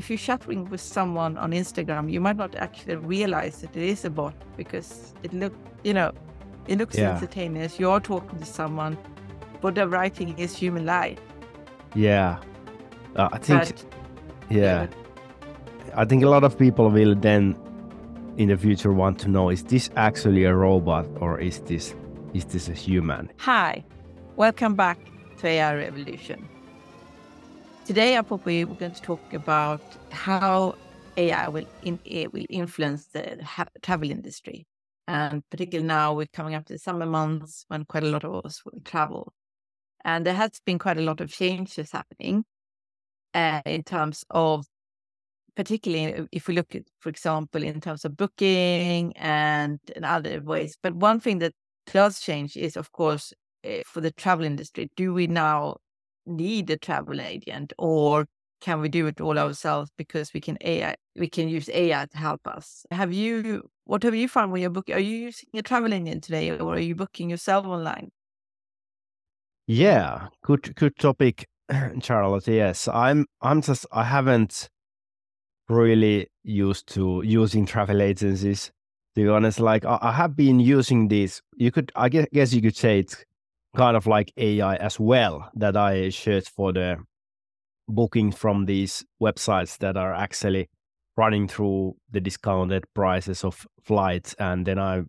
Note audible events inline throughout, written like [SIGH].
if you're chatting with someone on Instagram, you might not actually realize that it is a bot because it look, you know, it looks Yeah. instantaneous. You're talking to someone, but the writing is human life. Yeah. Uh, I think, But yeah. I think a lot of people will then in the future want to know is this actually a robot or is this is this a human? Hi, welcome back to AI Revolution. Today, I thought we're going to talk about how AI will in, will influence the ha- travel industry, and particularly now we're coming up to the summer months when quite a lot of us will travel, and there has been quite a lot of changes happening uh, in terms of, particularly if we look at, for example, in terms of booking and, and other ways. But one thing that does change is, of course, uh, for the travel industry, do we now need a travel agent or can we do it all ourselves because we can AI we can use AI to help us? Have you what have you found when you're booking? Are you using a travel agent today or are you booking yourself online? Yeah, good good topic, [CLEARS THROAT] Charlotte. Yes, I'm I'm just I haven't really used to using travel agencies. To be honest, like I, I have been using these. You could I guess, guess you could say it's kind of like AI as well that I search for the booking from these websites that are actually running through the discounted prices of flights. And then I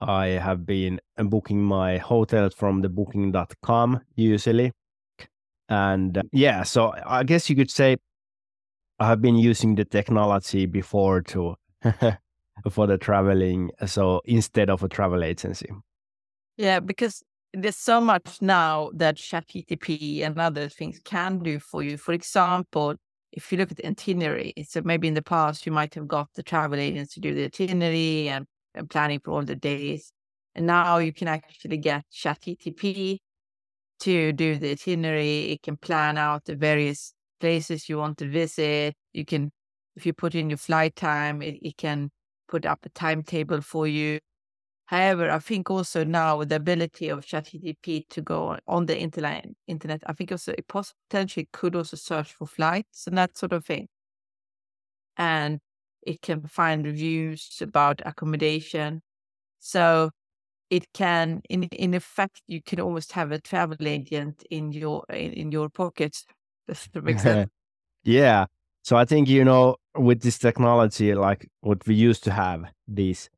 I have been booking my hotels from the booking.com usually. And uh, yeah so I guess you could say I have been using the technology before to [LAUGHS] for the traveling so instead of a travel agency. Yeah, because there's so much now that ChatGTP and other things can do for you. For example, if you look at the itinerary, so uh, maybe in the past you might have got the travel agents to do the itinerary and, and planning for all the days. And now you can actually get ChatGTP to do the itinerary. It can plan out the various places you want to visit. You can, if you put in your flight time, it, it can put up a timetable for you. However, I think also now with the ability of ChatGPT to go on- the internet, I think also it potentially could also search for flights and that sort of thing. And it can find reviews about accommodation. So it can, in in effect, you can almost have a travel agent in your in, in your pocket. [LAUGHS] [LAUGHS] Yeah. So I think, you know, with this technology, like what we used to have, these,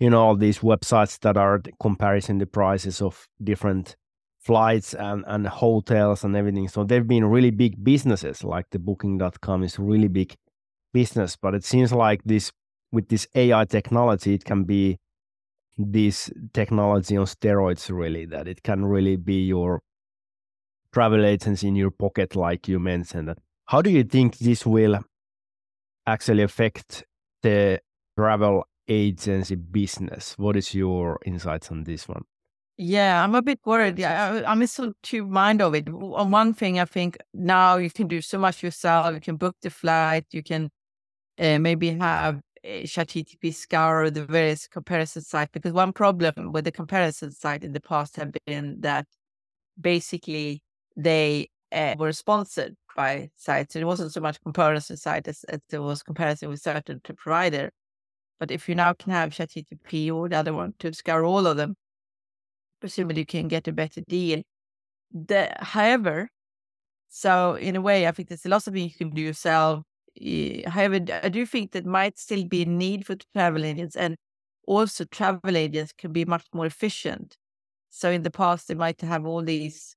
you know, all these websites that are comparing the prices of different flights and, and hotels and everything. So they've been really big businesses, like the booking.com is really big business. But it seems like this, with this AI technology, it can be this technology on steroids, really, that it can really be your travel agency in your pocket, like you mentioned. How do you think this will actually affect the travel agency business? What is your insights on this one? Yeah, I'm a bit worried. Yeah, I, I'm still too mind of it. On one thing, I think now you can do so much yourself. You can book the flight. You can uh, maybe have uh, ChatGPT scour the various comparison sites. Because one problem with the comparison site in the past have been that basically they uh, were sponsored by sites. It wasn't so much comparison site as, as there was comparison with certain provider. But if you now can have ChatGPT or the other one to scour all of them, presumably you can get a better deal. The, however, so in a way, I think there's a lot of things you can do yourself. However, I do think that might still be a need for travel agents, and also travel agents can be much more efficient. So in the past, they might have all these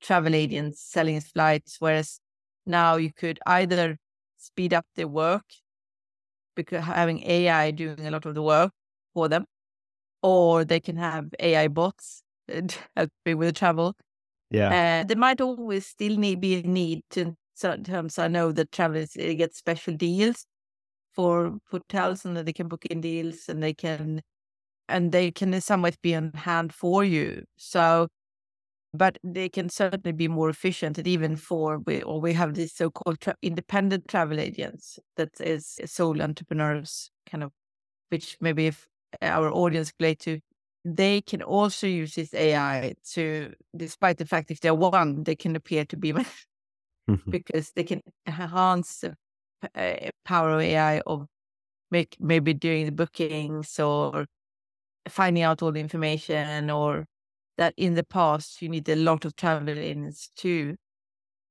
travel agents selling flights, whereas now you could either speed up their work because having AI doing a lot of the work for them, or they can have AI bots [LAUGHS] that help me with the travel. Yeah. Uh, there might always still need be a need to certain terms. I know that travelers get special deals for hotels and that they can book in deals and they can and they can in some ways be on hand for you. So but they can certainly be more efficient and even for we or we have these so-called tra- independent travel agents that is sole entrepreneurs kind of which maybe if our audience relate to they can also use this AI to, despite the fact if they're one, they can appear to be [LAUGHS] Mhm. because they can enhance the uh, power of AI of make maybe doing the bookings or finding out all the information or that in the past you need a lot of travel agents too.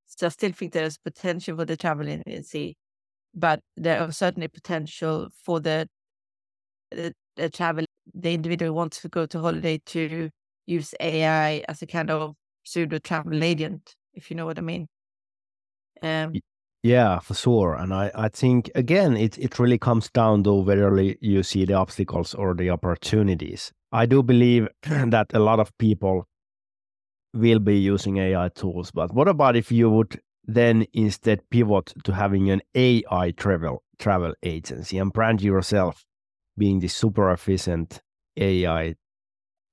So I still think there's potential for the travel agency, but there are certainly potential for the the, the travel the individual wants to go to holiday to use AI as a kind of pseudo travel agent, if you know what I mean. Um, Yeah, for sure. And I, I think again it, it really comes down to whether you see the obstacles or the opportunities. I do believe [CLEARS THROAT] that a lot of people will be using AI tools, but what about if you would then instead pivot to having an AI travel travel agency and brand yourself being the super efficient AI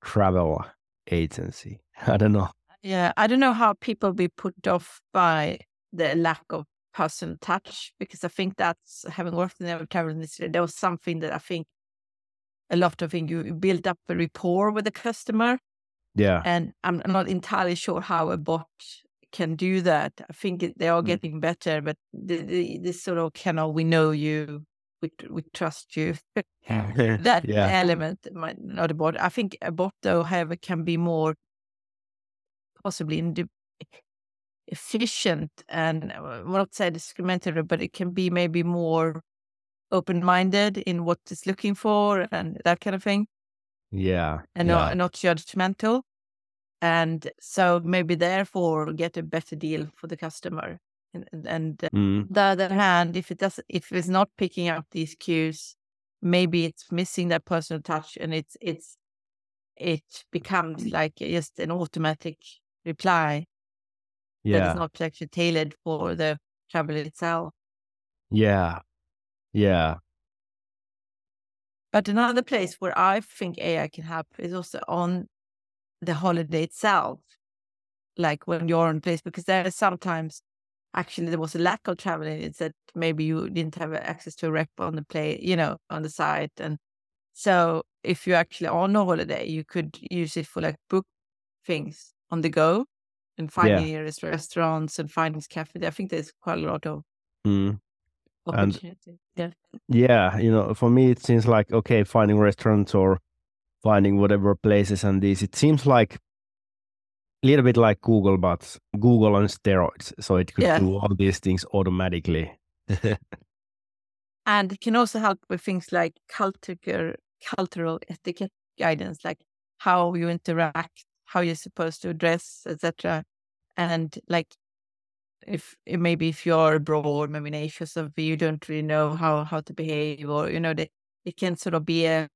travel agency? [LAUGHS] I don't know. yeah, I don't know how people be put off by the lack of personal touch because I think that's having worked in the travel industry, there was something that I think a lot of things you build up a rapport with the customer. Yeah. And I'm not entirely sure how a bot can do that. I think they are Mm. getting better, but the, the, this sort of kind of we know you, we, we trust you. [LAUGHS] that yeah. element might not a bot. I think a bot, though, however, can be more possibly indi- efficient and uh, well, not say discriminatory, but it can be maybe more open minded in what it's looking for and that kind of thing, Yeah. and yeah. not, not judgmental. And so maybe therefore get a better deal for the customer. And, and, uh, Mm. the other hand, if it does, if it's not picking up these cues, maybe it's missing that personal touch, and it's it's it becomes like just an automatic reply that Yeah. is not actually tailored for the travel itself. Yeah. Yeah. But another place where I think AI can help is also on the holiday itself, like when you're on place, because there are sometimes actually there was a lack of traveling. It's that maybe you didn't have access to a rep on the play, you know, on the site. And so if you're actually on a holiday, you could use it for like book things on the go and finding nearest restaurants and finding cafes. I think there's quite a lot of Mm. And- opportunity. yeah. Yeah, you know, for me, it seems like okay, finding restaurants or finding whatever places and these. It seems like a little bit like Google, but Google on steroids. So it could Yeah. do all these things automatically. [LAUGHS] And it can also help with things like cultural cultural etiquette guidance, like how you interact, how you're supposed to dress, etc. And like if maybe if you're abroad, maybe in Asia, so you don't really know how how to behave, or you know, that it can sort of be a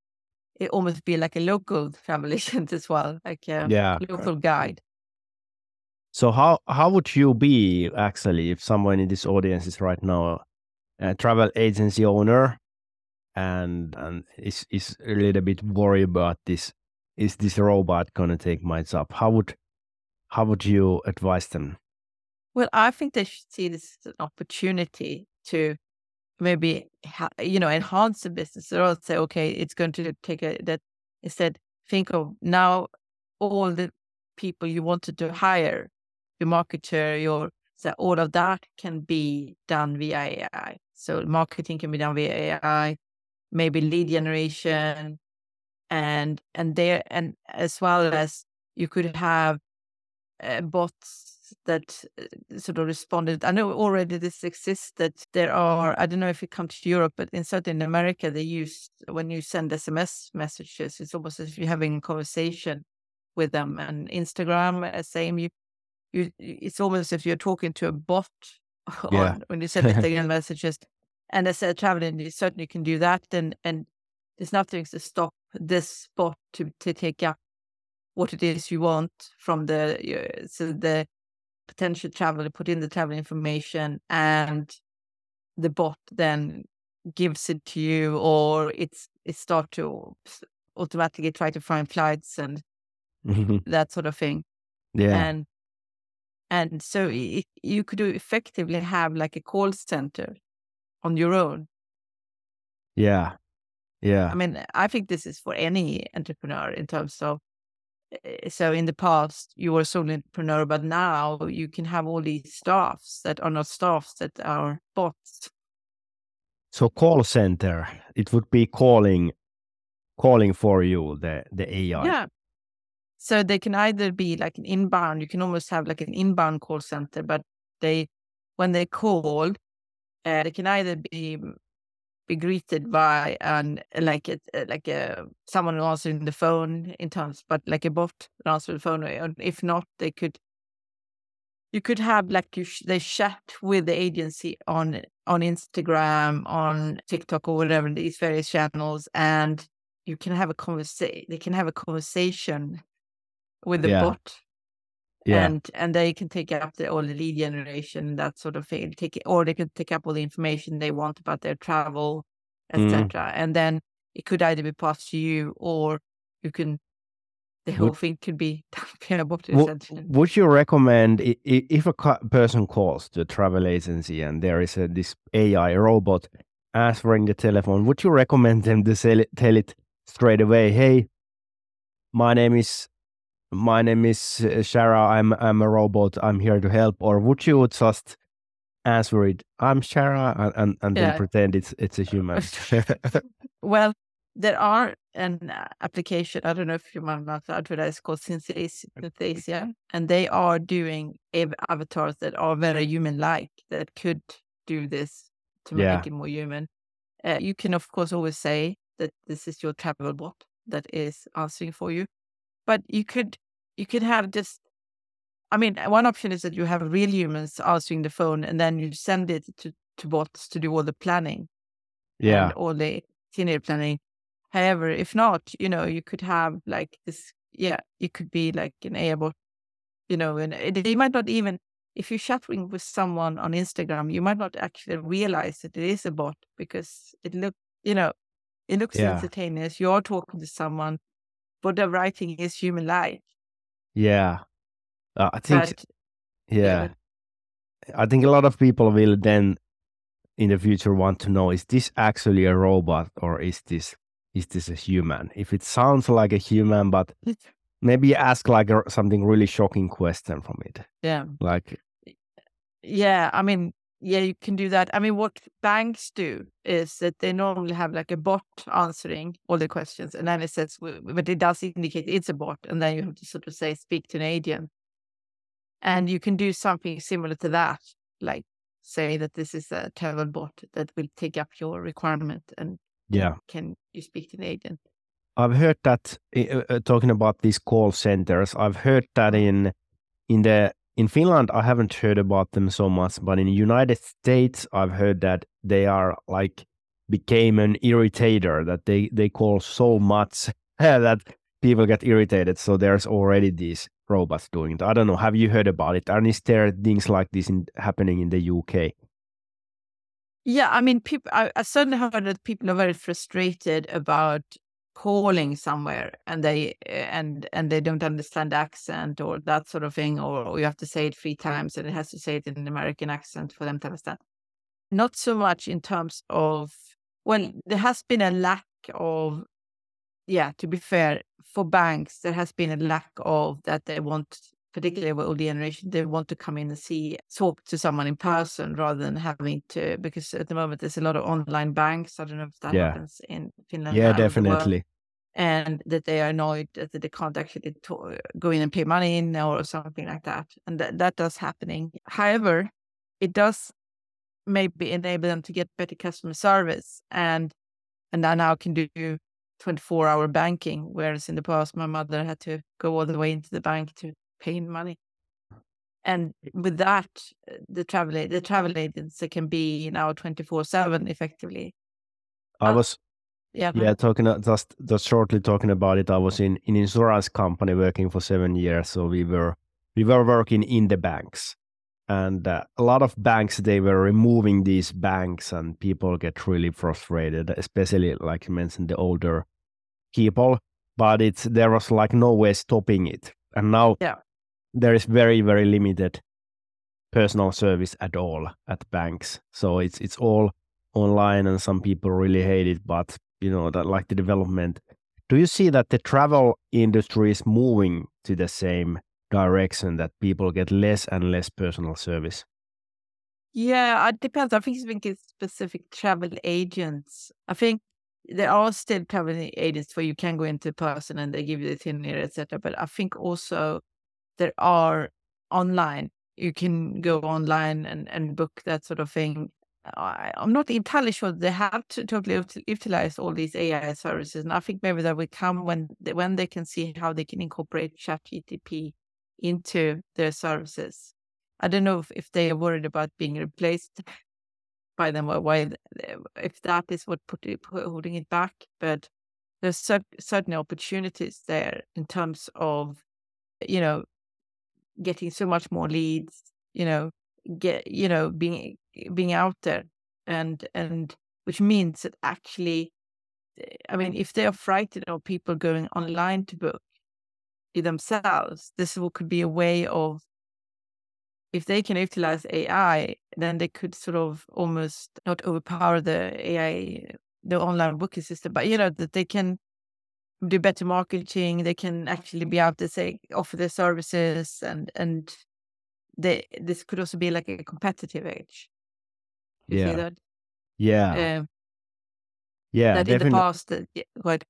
it almost be like a local [LAUGHS] travel agent as well, like a yeah. local guide. So how how would you be actually if someone in this audience is right now a travel agency owner and and is is a little bit worried about this is this robot gonna take my job? How would how would you advise them? Well, I think they should see this as an opportunity to maybe you know enhance the business or say okay it's going to take a that instead think of now all the people you wanted to hire your marketer your so all of that can be done via ai so marketing can be done via ai maybe lead generation and and there and as well as you could have uh, bots that uh, sort of responded. I know already this exists that there are, I don't know if it comes to Europe, but in certain America, they use when you send SMS messages, it's almost as if you're having a conversation with them. And Instagram, uh, same, you, you, it's almost as if you're talking to a bot [LAUGHS] on, when you send [LAUGHS] Instagram messages. And as a traveling, you certainly can do that. And, and there's nothing to stop this bot to, to take up what it is you want from the uh, so the potential traveler put in the travel information and the bot then gives it to you or it's it start to automatically try to find flights and mm-hmm. that sort of thing yeah. and and so it, you could effectively have like a call center on your own Yeah. Yeah. i mean i think this is for any entrepreneur in terms of so in the past you were a solo entrepreneur, but now you can have all these staffs that are not staffs that are bots. So call center, it would be calling calling for you the the AI. Yeah. So they can either be like an inbound, you can almost have like an inbound call center, but they when they call, uh, they can either be be greeted by an eh, like a eh, like a someone answering the phone in terms, but like a bot answering the phone. And if not, they could you could have like you sh- they chat with the agency on on Instagram, on TikTok, or whatever these various channels, and you can have a conversation. They can have a conversation with the Yeah. bot Yeah. and and they can take up the all the lead generation that sort of thing take or they can take up all the information they want about their travel etc mm. and then it could either be passed to you or you can the whole Would- thing could be done about Wo- essentially Would you recommend if a person calls to a travel agency and there is a, this AI robot answering the telephone, would you recommend them to sell it, tell it straight away? Hey, my name is my name is uh, Shara. I'm I'm a robot. I'm here to help. Or would you just answer it? I'm Shara, and and, and then pretend it's it's a human. [LAUGHS] well there are an uh, application i don't know if you might not advertise called Synthesia, and they are doing avatars that are very human like that could do this to Yeah. make it more human uh, you can of course always say that this is your travel bot that is answering for you but you could you could have just i mean one option is that you have real humans answering the phone and then you send it to, to bots to do all the planning yeah, and all the senior planning. However, if not, you know, you could have like this, yeah, it could be like an AI bot, you know, and they might not even, if you're chatting with someone on Instagram, you might not actually realize that it is a bot because it look, you know, it looks Yeah. instantaneous. You're talking to someone, but the writing is human life. yeah. Uh, I think But yeah. I think a lot of people will then in the future want to know is this actually a robot or is this is this a human? If it sounds like a human, but [LAUGHS] maybe ask like a, something really shocking question from it, yeah. like Yeah, I mean, yeah, you can do that. I mean, what banks do is that they normally have like a bot answering all the questions, and then it says, but it does indicate it's a bot, and then you have to sort of say, speak to an agent. And you can do something similar to that, like say that this is a travel bot that will take up your requirement, and yeah. can you speak to an agent? I've heard that uh, uh, talking about these call centers. I've heard that in in the in Finland. I haven't heard about them so much, but in United States, I've heard that they are like became an irritator. That they they call so much [LAUGHS] that people get irritated. So there's already these robots doing it. I don't know. Have you heard about it? And is there things like this in, happening in the UK? Yeah, I mean, people. I, I certainly heard that people are very frustrated about calling somewhere, and they eh, and and they don't understand the accent or that sort of thing, or, or you have to say it three times, and it has to say it in an American accent for them to understand. Not so much in terms of well, there has been a lack of, yeah. To be fair, for banks, there has been a lack of that they want particularly with older generation, they want to come in and see, talk to someone in person rather than having to, because at the moment there's a lot of online banks. I don't know if that Yeah. happens in Finland. Yeah, and around the world, definitely. And that they are annoyed that they can't actually to- uh, go in and pay money in or something like that. And that, that does happening. However, it does maybe enable them to get better customer service and and I now can do 24 hour banking, whereas in the past my mother had to go all the way into the bank to pay in money. And with that, uh, the travel the travel agency can be now 24 seven effectively. I was Yeah. Yeah, talking just just shortly talking about it. I was in in insurance company working for seven years, so we were we were working in the banks, and uh, a lot of banks they were removing these banks, and people get really frustrated, especially like you mentioned the older people. But it's there was like no way stopping it, and now Yeah. there is very very limited personal service at all at banks. So it's it's all online, and some people really hate it, but you know that like the development do you see that the travel industry is moving to the same direction that people get less and less personal service? Yeah, it depends. I think it's specific travel agents. I think there are still travel agents where you can go into person and they give you the itinerary, etc. But I think also there are online. You can go online and, and book that sort of thing. I, am not entirely sure they have to totally utilize all these AI services, and I think maybe that will come when they, when they can see how they can incorporate ChatGTP into their services. I don't know if, if they are worried about being replaced [LAUGHS] by them or why if that is what put it, holding it back, but there's so, certain opportunities there in terms of you know getting so much more leads, you know, get you know being being out there and and which means that actually i mean if they are frightened of people going online to book themselves this could be a way of if they can utilize ai then they could sort of almost not overpower the ai the online booking system but you know that they can do better marketing they can actually be able to say offer their services and and they this could also be like a competitive edge. You yeah. that? Yeah. Um, yeah that definitely. in the past uh, yeah, what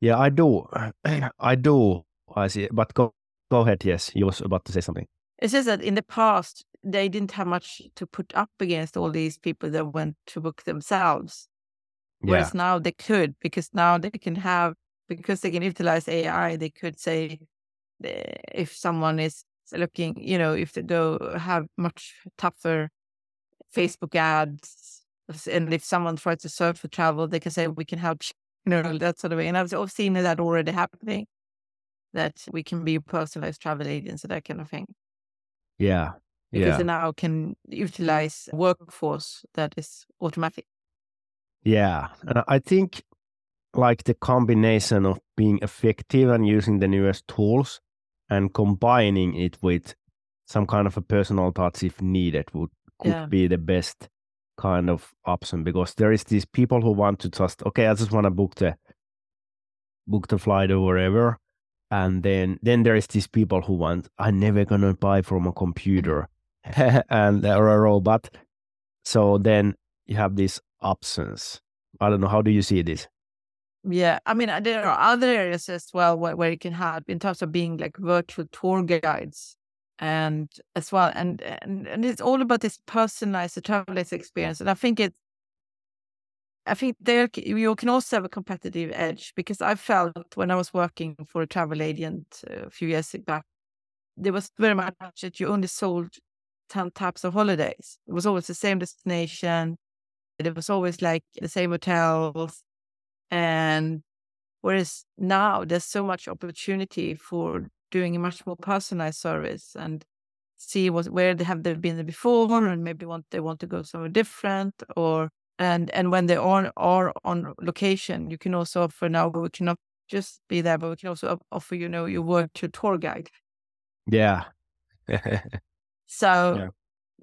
yeah i do [CLEARS THROAT] i do i see but go go ahead yes you was about to say something it's just that in the past they didn't have much to put up against all these people that went to book themselves Whereas yeah. now they could, because now they can have, because they can utilize AI, they could say eh, if someone is looking, you know, if they do have much tougher Facebook ads, and if someone tries to search for travel, they can say we can help, you [LAUGHS] know, that sort of way. And I've, I've seen that already happening, that we can be personalized travel agents and that kind of thing. Yeah. Because yeah. they now can utilize workforce that is automatic. Yeah. And I think like the combination of being effective and using the newest tools and combining it with some kind of a personal touch if needed would could yeah. be the best kind of option because there is these people who want to just okay i just want to book the book the flight or wherever and then then there is these people who want i'm never gonna buy from a computer [LAUGHS] and or a robot so then you have these options. I don't know. How do you see this? Yeah, I mean, uh, there are other areas as well where, where you can help in terms of being like virtual tour guides and as well. And, and, and it's all about this personalized traveler's experience. And I think it's, I think there you can also have a competitive edge because I felt when I was working for a travel agent uh, a few years back, there was very much that you only sold 10 types of holidays. It was always the same destination, it was always like the same hotels. And whereas now there's so much opportunity for doing a much more personalized service and see what where they have they been before and maybe want they want to go somewhere different or and and when they are are on location you can also offer now we cannot just be there but we can also offer you know your work to tour guide yeah [LAUGHS] so yeah.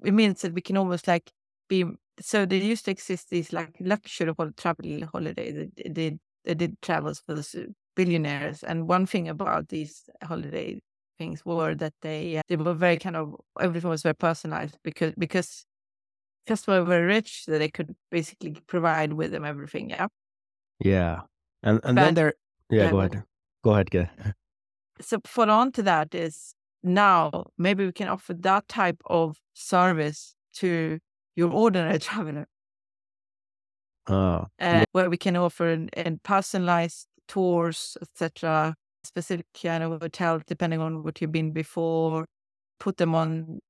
it means that we can almost like be so there used to exist these like luxury travel holidays. They did they did travels for the billionaires, and one thing about these holiday things were that they uh, they were very kind of everything was very personalized because because customers were very rich, so they could basically provide with them everything. Yeah. Yeah, and and but, then there. Yeah, yeah, go ahead. Go ahead, get. [LAUGHS] So follow on to that is now maybe we can offer that type of service to your ordinary [LAUGHS] traveler. Uh, uh, where we can offer and, and personalized tours, etc. Specific kind of hotel depending on what you've been before. Put them on.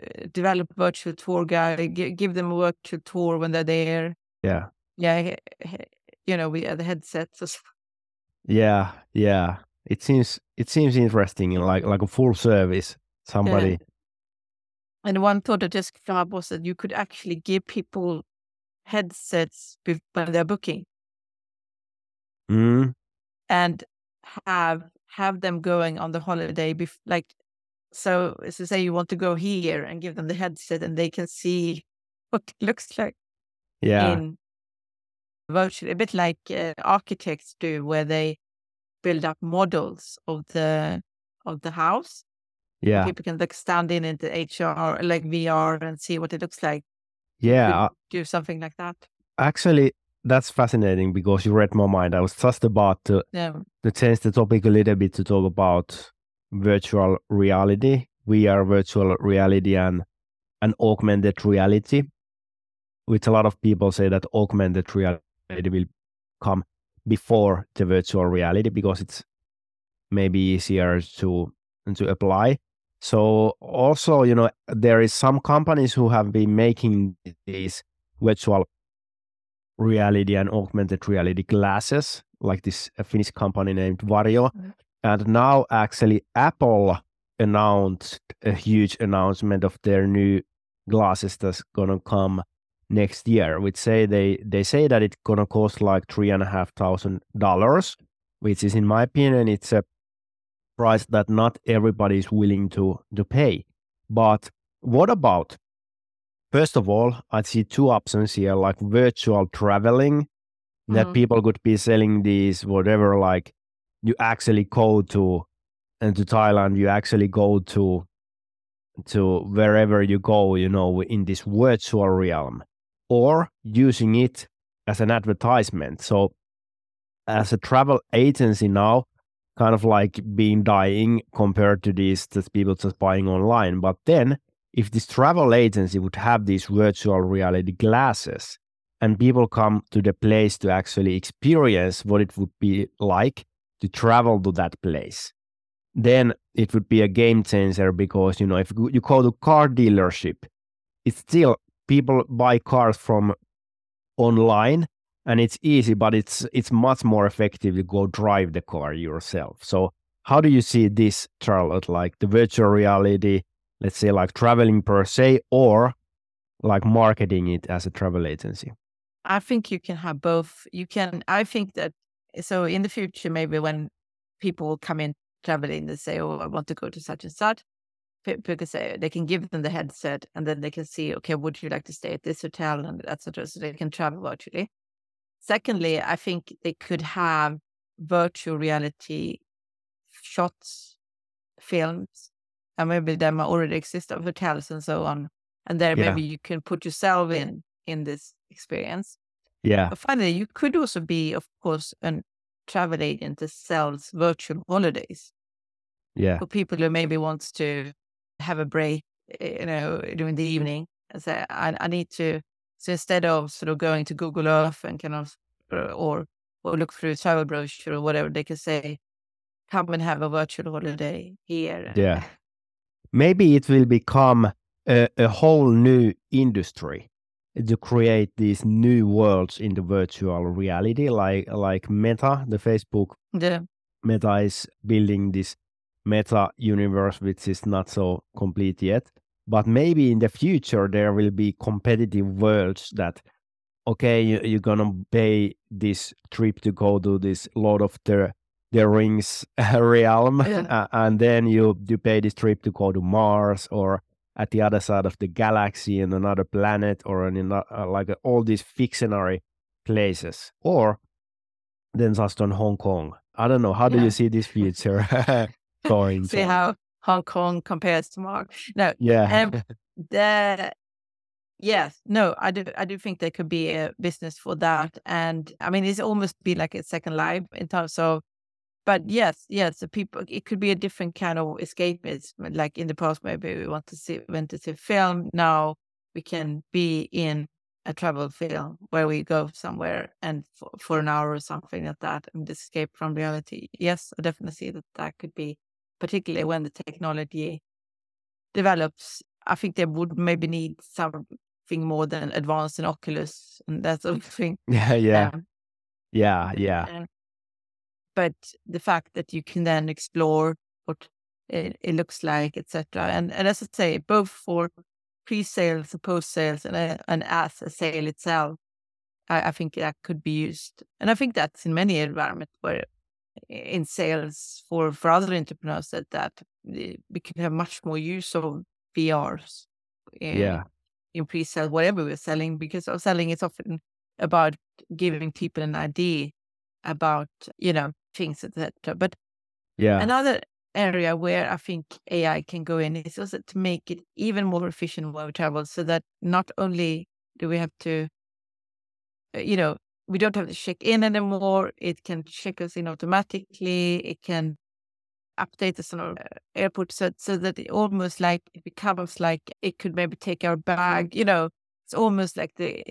Uh, develop virtual tour guide. Give, give them a virtual tour when they're there. Yeah. Yeah. You know, we have the headsets. [LAUGHS] Yeah, yeah. It seems it seems interesting, like like a full service. Somebody yeah. And one thought that just came up was that you could actually give people headsets when they're booking mm. and have have them going on the holiday bef- like so as to say you want to go here and give them the headset and they can see what it looks like yeah in virtually, a bit like uh, architects do, where they build up models of the of the house. Yeah. People can like stand in into HR, like VR, and see what it looks like. Yeah. do something like that. Actually, that's fascinating because you read my mind. I was just about to, yeah. to change the topic a little bit to talk about virtual reality, VR virtual reality, and and augmented reality, which a lot of people say that augmented reality will come before the virtual reality because it's maybe easier to to apply. So also, you know, there is some companies who have been making these virtual reality and augmented reality glasses, like this Finnish company named Varjo. Mm-hmm. And now actually Apple announced a huge announcement of their new glasses that's gonna come next year, which say they they say that it's gonna cost like three and a half thousand dollars, which is in my opinion it's a price that not everybody is willing to to pay. But what about first of all, I see two options here, like virtual traveling, mm-hmm. that people could be selling these whatever, like you actually go to and to Thailand, you actually go to to wherever you go, you know, in this virtual realm, or using it as an advertisement. So as a travel agency now, kind of like being dying compared to these that people just buying online. But then if this travel agency would have these virtual reality glasses and people come to the place to actually experience what it would be like to travel to that place then it would be a game changer because you know if you go to car dealership it's still people buy cars from online and it's easy but it's it's much more effective to go drive the car yourself. So how do you see this charlotte? Like the virtual reality let's say like traveling per se or like marketing it as a travel agency? I think you can have both. You can i think that so in the future maybe when people come in traveling they say oh i want to go to such and such people say uh, they can give them the headset and then they can see okay would you like to stay at this hotel and etc so they can travel virtually secondly i think they could have virtual reality shots films and maybe there might already exist of hotels and so on. And there yeah. maybe you can put yourself in in this experience. Yeah. But finally, you could also be, of course, a travel agent that sells virtual holidays. Yeah. For people who maybe wants to have a break, eh, you know, during the evening and say, I, I need to. So instead of sort of going to Google Earth and kind of, or or look through travel brochure or whatever, they can say, come and have a virtual holiday here. Yeah [LAUGHS] maybe it will become a, a whole new industry to create these new worlds in the virtual reality like like meta the facebook yeah. meta is building this meta universe which is not so complete yet but maybe in the future there will be competitive worlds that okay you, you're gonna pay this trip to go to this lord of the the rings [LAUGHS] realm yeah. uh, and then you you pay this trip to go to mars or at the other side of the galaxy in another planet or in uh, like uh, all these fictionary places. Or then just on hong kong. I don't know. How do you see this future [LAUGHS] going see how hong kong compares to Mark. no yeah. um, [LAUGHS] the Yes, no, I do. I do think there could be a business for that, and I mean, it's almost be like a second life in terms of but yes, yes, the people it could be a different kind of escapism. Like in the past, maybe we want to see went to see film. Now we can be in a travel film where we go somewhere and for, for an hour or something like that and escape from reality. Yes, I definitely see that that could be, particularly when the technology develops. I think they would maybe need something more than advanced in Oculus and that sort of thing. [LAUGHS] Yeah, yeah, um, yeah, yeah but the fact that you can then explore what it, it looks like, etc. And and as I say, both for pre-sales, post-sales, and uh, and as a sale itself, I, I, think that could be used. And I think that's in many environments where in sales for for other entrepreneurs that that we can have much more use of VRs. In, yeah. In pre-sale, whatever we're selling, because of selling is often about giving people an idea about you know things etc. But Yeah. another area where I think AI can go in is also to make it even more efficient when we travel, so that not only do we have to, uh, you know, we don't have to check in anymore. It can check us in automatically. It can update us on our uh, airport so, so that it almost like it becomes like it could maybe take our bag you know it's almost like the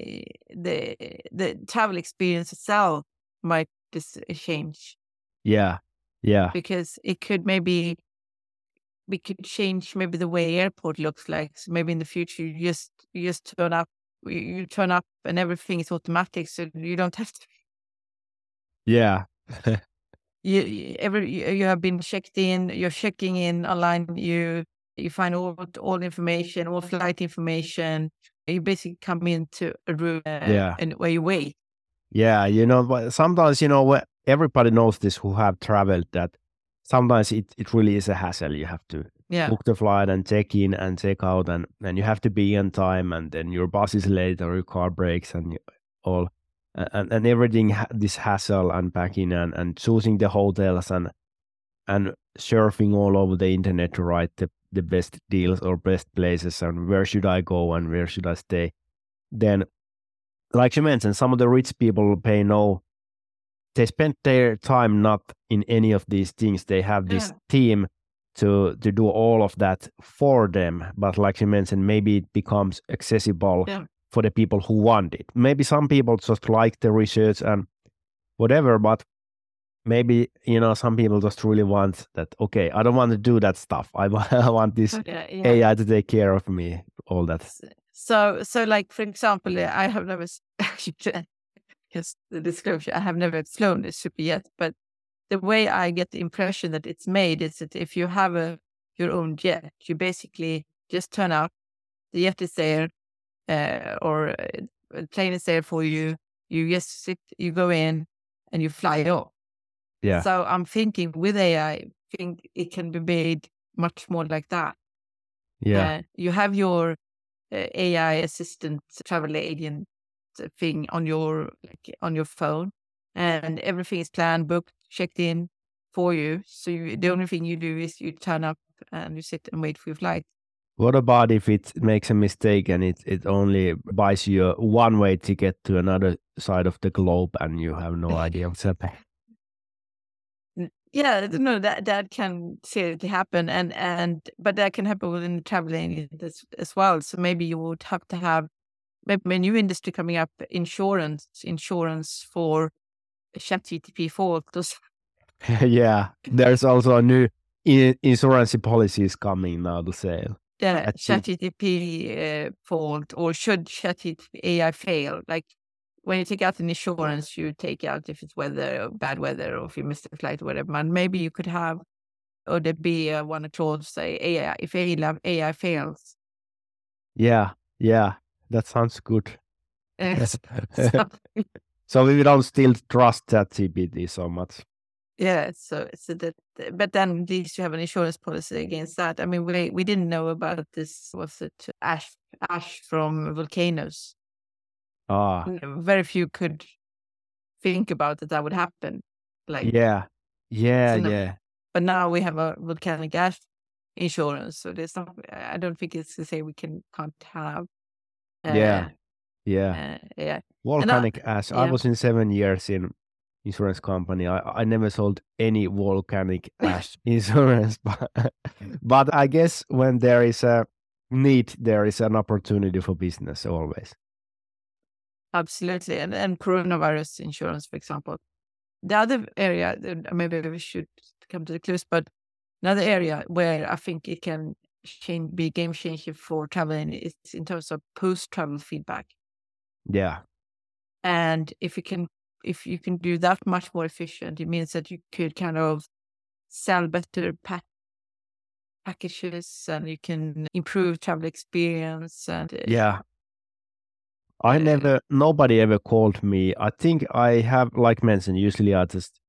the the travel experience itself might just change Yeah. Yeah. because it could maybe we could change maybe the way airport looks like so maybe in the future you just you just turn up you, turn up and everything is automatic so you don't have to Yeah. [LAUGHS] you, every you, have been checked in you're checking in online you you find all all information all flight information you basically come into a room uh, Yeah. and where you wait Yeah, you know, but sometimes you know wh- everybody knows this who have traveled that sometimes it, it really is a hassle. You have to yeah book the flight and check in and check out, and and you have to be on time, and then your bus is late or your car breaks, and you, all and and everything this hassle unpacking and and choosing the hotels and and surfing all over the internet to write the the best deals or best places and where should I go and where should I stay. Then like you mentioned, some of the rich people pay no. They spend their time not in any of these things. They have this Yeah. team to to do all of that for them. But like you mentioned, maybe it becomes accessible Yeah. for the people who want it. Maybe some people just like the research and whatever, but maybe you know some people just really want that. Okay, I don't want to do that stuff. I [LAUGHS] I want this yeah, yeah. AI to take care of me. All that. so so like for example i have never [LAUGHS] just the disclosure i have never flown a super yet but the way i get the impression that it's made is that if you have a your own jet you basically just turn up the jet is there uh, or uh, a plane is there for you you just sit you go in and you fly off Yeah. so i'm thinking with ai i think it can be made much more like that Yeah. uh, you have your uh, AI assistant travel agent thing on your like on your phone, and everything is planned, booked, checked in for you. So you, the only thing you do is you turn up and you sit and wait for your flight. What about if it makes a mistake and it, it only buys you a one way ticket to another side of the globe and you have no [LAUGHS] idea what's happening? Yeah, no, that that can seriously happen, and and but that can happen within the travel agent as as well. So maybe you would have to have a new industry coming up, insurance, insurance for ChatGTP photos. [LAUGHS] yeah, there's also a new i- insurance policies coming now to sale. That's. ChatGTP uh, fault, or should ChatGTP AI fail? Like when you take out an insurance, you take out if it's weather, or bad weather, or if you missed a flight, or whatever. And maybe you could have, or there be uh, one clause say AI if AI, AI fails. Yeah, yeah, that sounds good. Uh, [LAUGHS] so- [LAUGHS] so we don't still trust ChatGPT so much. yeah, so so that, but then at least you have an insurance policy against that. I mean, we we didn't know about this. Was it ash ash from volcanoes? Ah, Very few could think about that that would happen. Like yeah, yeah, So no- yeah. But now we have a volcanic ash insurance, so there's not. I don't think it's to say we can can't have. Yeah, Yeah. uh, yeah. Volcanic ash. I was in seven years in insurance company. I, I never sold any volcanic [LAUGHS] ash [LAUGHS] insurance, but, but I guess when there is a need, there is an opportunity for business always. Absolutely, and and coronavirus insurance, for example. The other area, maybe we should come to the clues, but another area where I think it can change, be game changing for traveling is in terms of post travel feedback. Yeah. And if you can, if you can do that much more efficient, it means that you could kind of sell better pack packages, and you can improve travel experience. And uh, Yeah. I Uh, never, nobody ever called me. I think I have, like mentioned, usually I just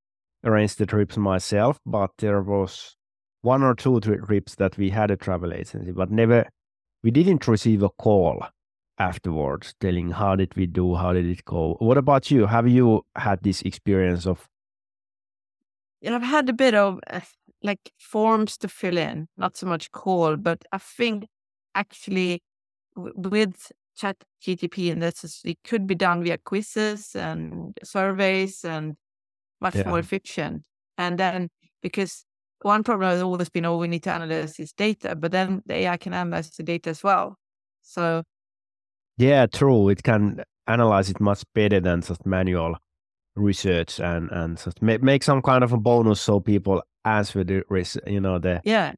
arrange the trips myself, but there was one or two trips that we had a travel agency, but never, we didn't receive a call. afterwards, telling how did we do, how did it go. What about you? Have you had this experience of? Yeah, I've had a bit of uh, like forms to fill in, not so much call, but I think actually w- with chat GTP and this is, it could be done via quizzes and surveys and much Yeah. more efficient. And then because one problem has always been, oh, we need to analyze this data, but then the AI can analyze the data as well. So Yeah, true. It can analyze it much better than just manual research and and just ma- make some kind of a bonus so people answer the res- you know the yeah,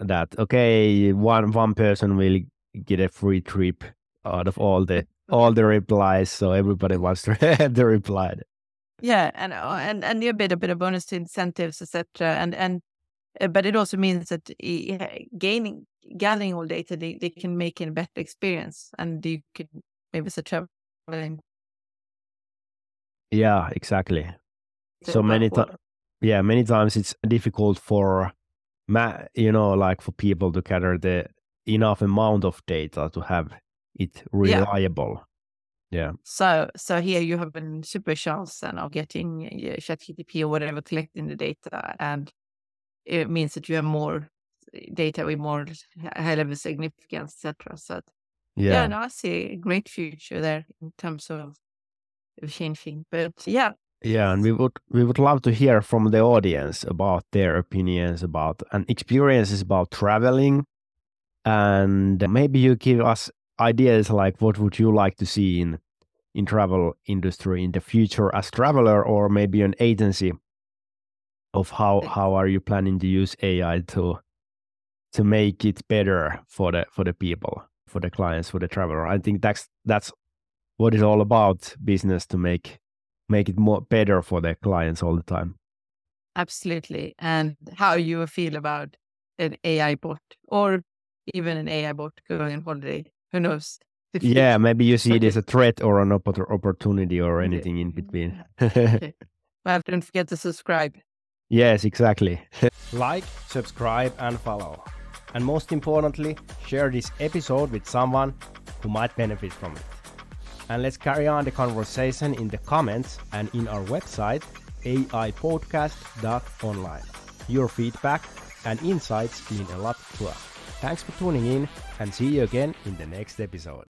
that okay one one person will get a free trip out of all the all the replies so everybody wants to [LAUGHS] have the reply yeah, and uh, and and a bit a bit of bonus to incentives, etc. And and uh, but it also means that uh, gaining gathering all data, they, they can make a better experience, and you could maybe it's such traveling. yeah exactly so many times yeah many times it's difficult for ma- you know like for people to gather the enough amount of data to have it reliable yeah So so here you have a super chance then of getting uh, ChatGPT or whatever collecting the data, and it means that you have more data with more high level significance, etc. So yeah yeah, no, I see a great future there in terms of of changing. But yeah, Yeah, and we would we would love to hear from the audience about their opinions about and experiences about traveling, and maybe you give us ideas like what would you like to see in in travel industry in the future as traveler, or maybe an agency of how how are you planning to use AI to to make it better for the for the people, for the clients, for the traveler. I think that's that's what it's all about business to make make it more better for their clients all the time. absolutely. And how you feel about an AI bot or even an AI bot going on holiday? Who knows? The Yeah, [LAUGHS] maybe you see it as a threat or an oppor- opportunity or Okay. anything in between. Okay. [LAUGHS] [LAUGHS] Well, don't forget to subscribe. yes, exactly. like, subscribe, and follow. And most importantly, share this episode with someone who might benefit from it. And let's carry on the conversation in the comments and in our website, aipodcast.online. Your feedback and insights mean a lot to us. Thanks for tuning in and see you again in the next episode.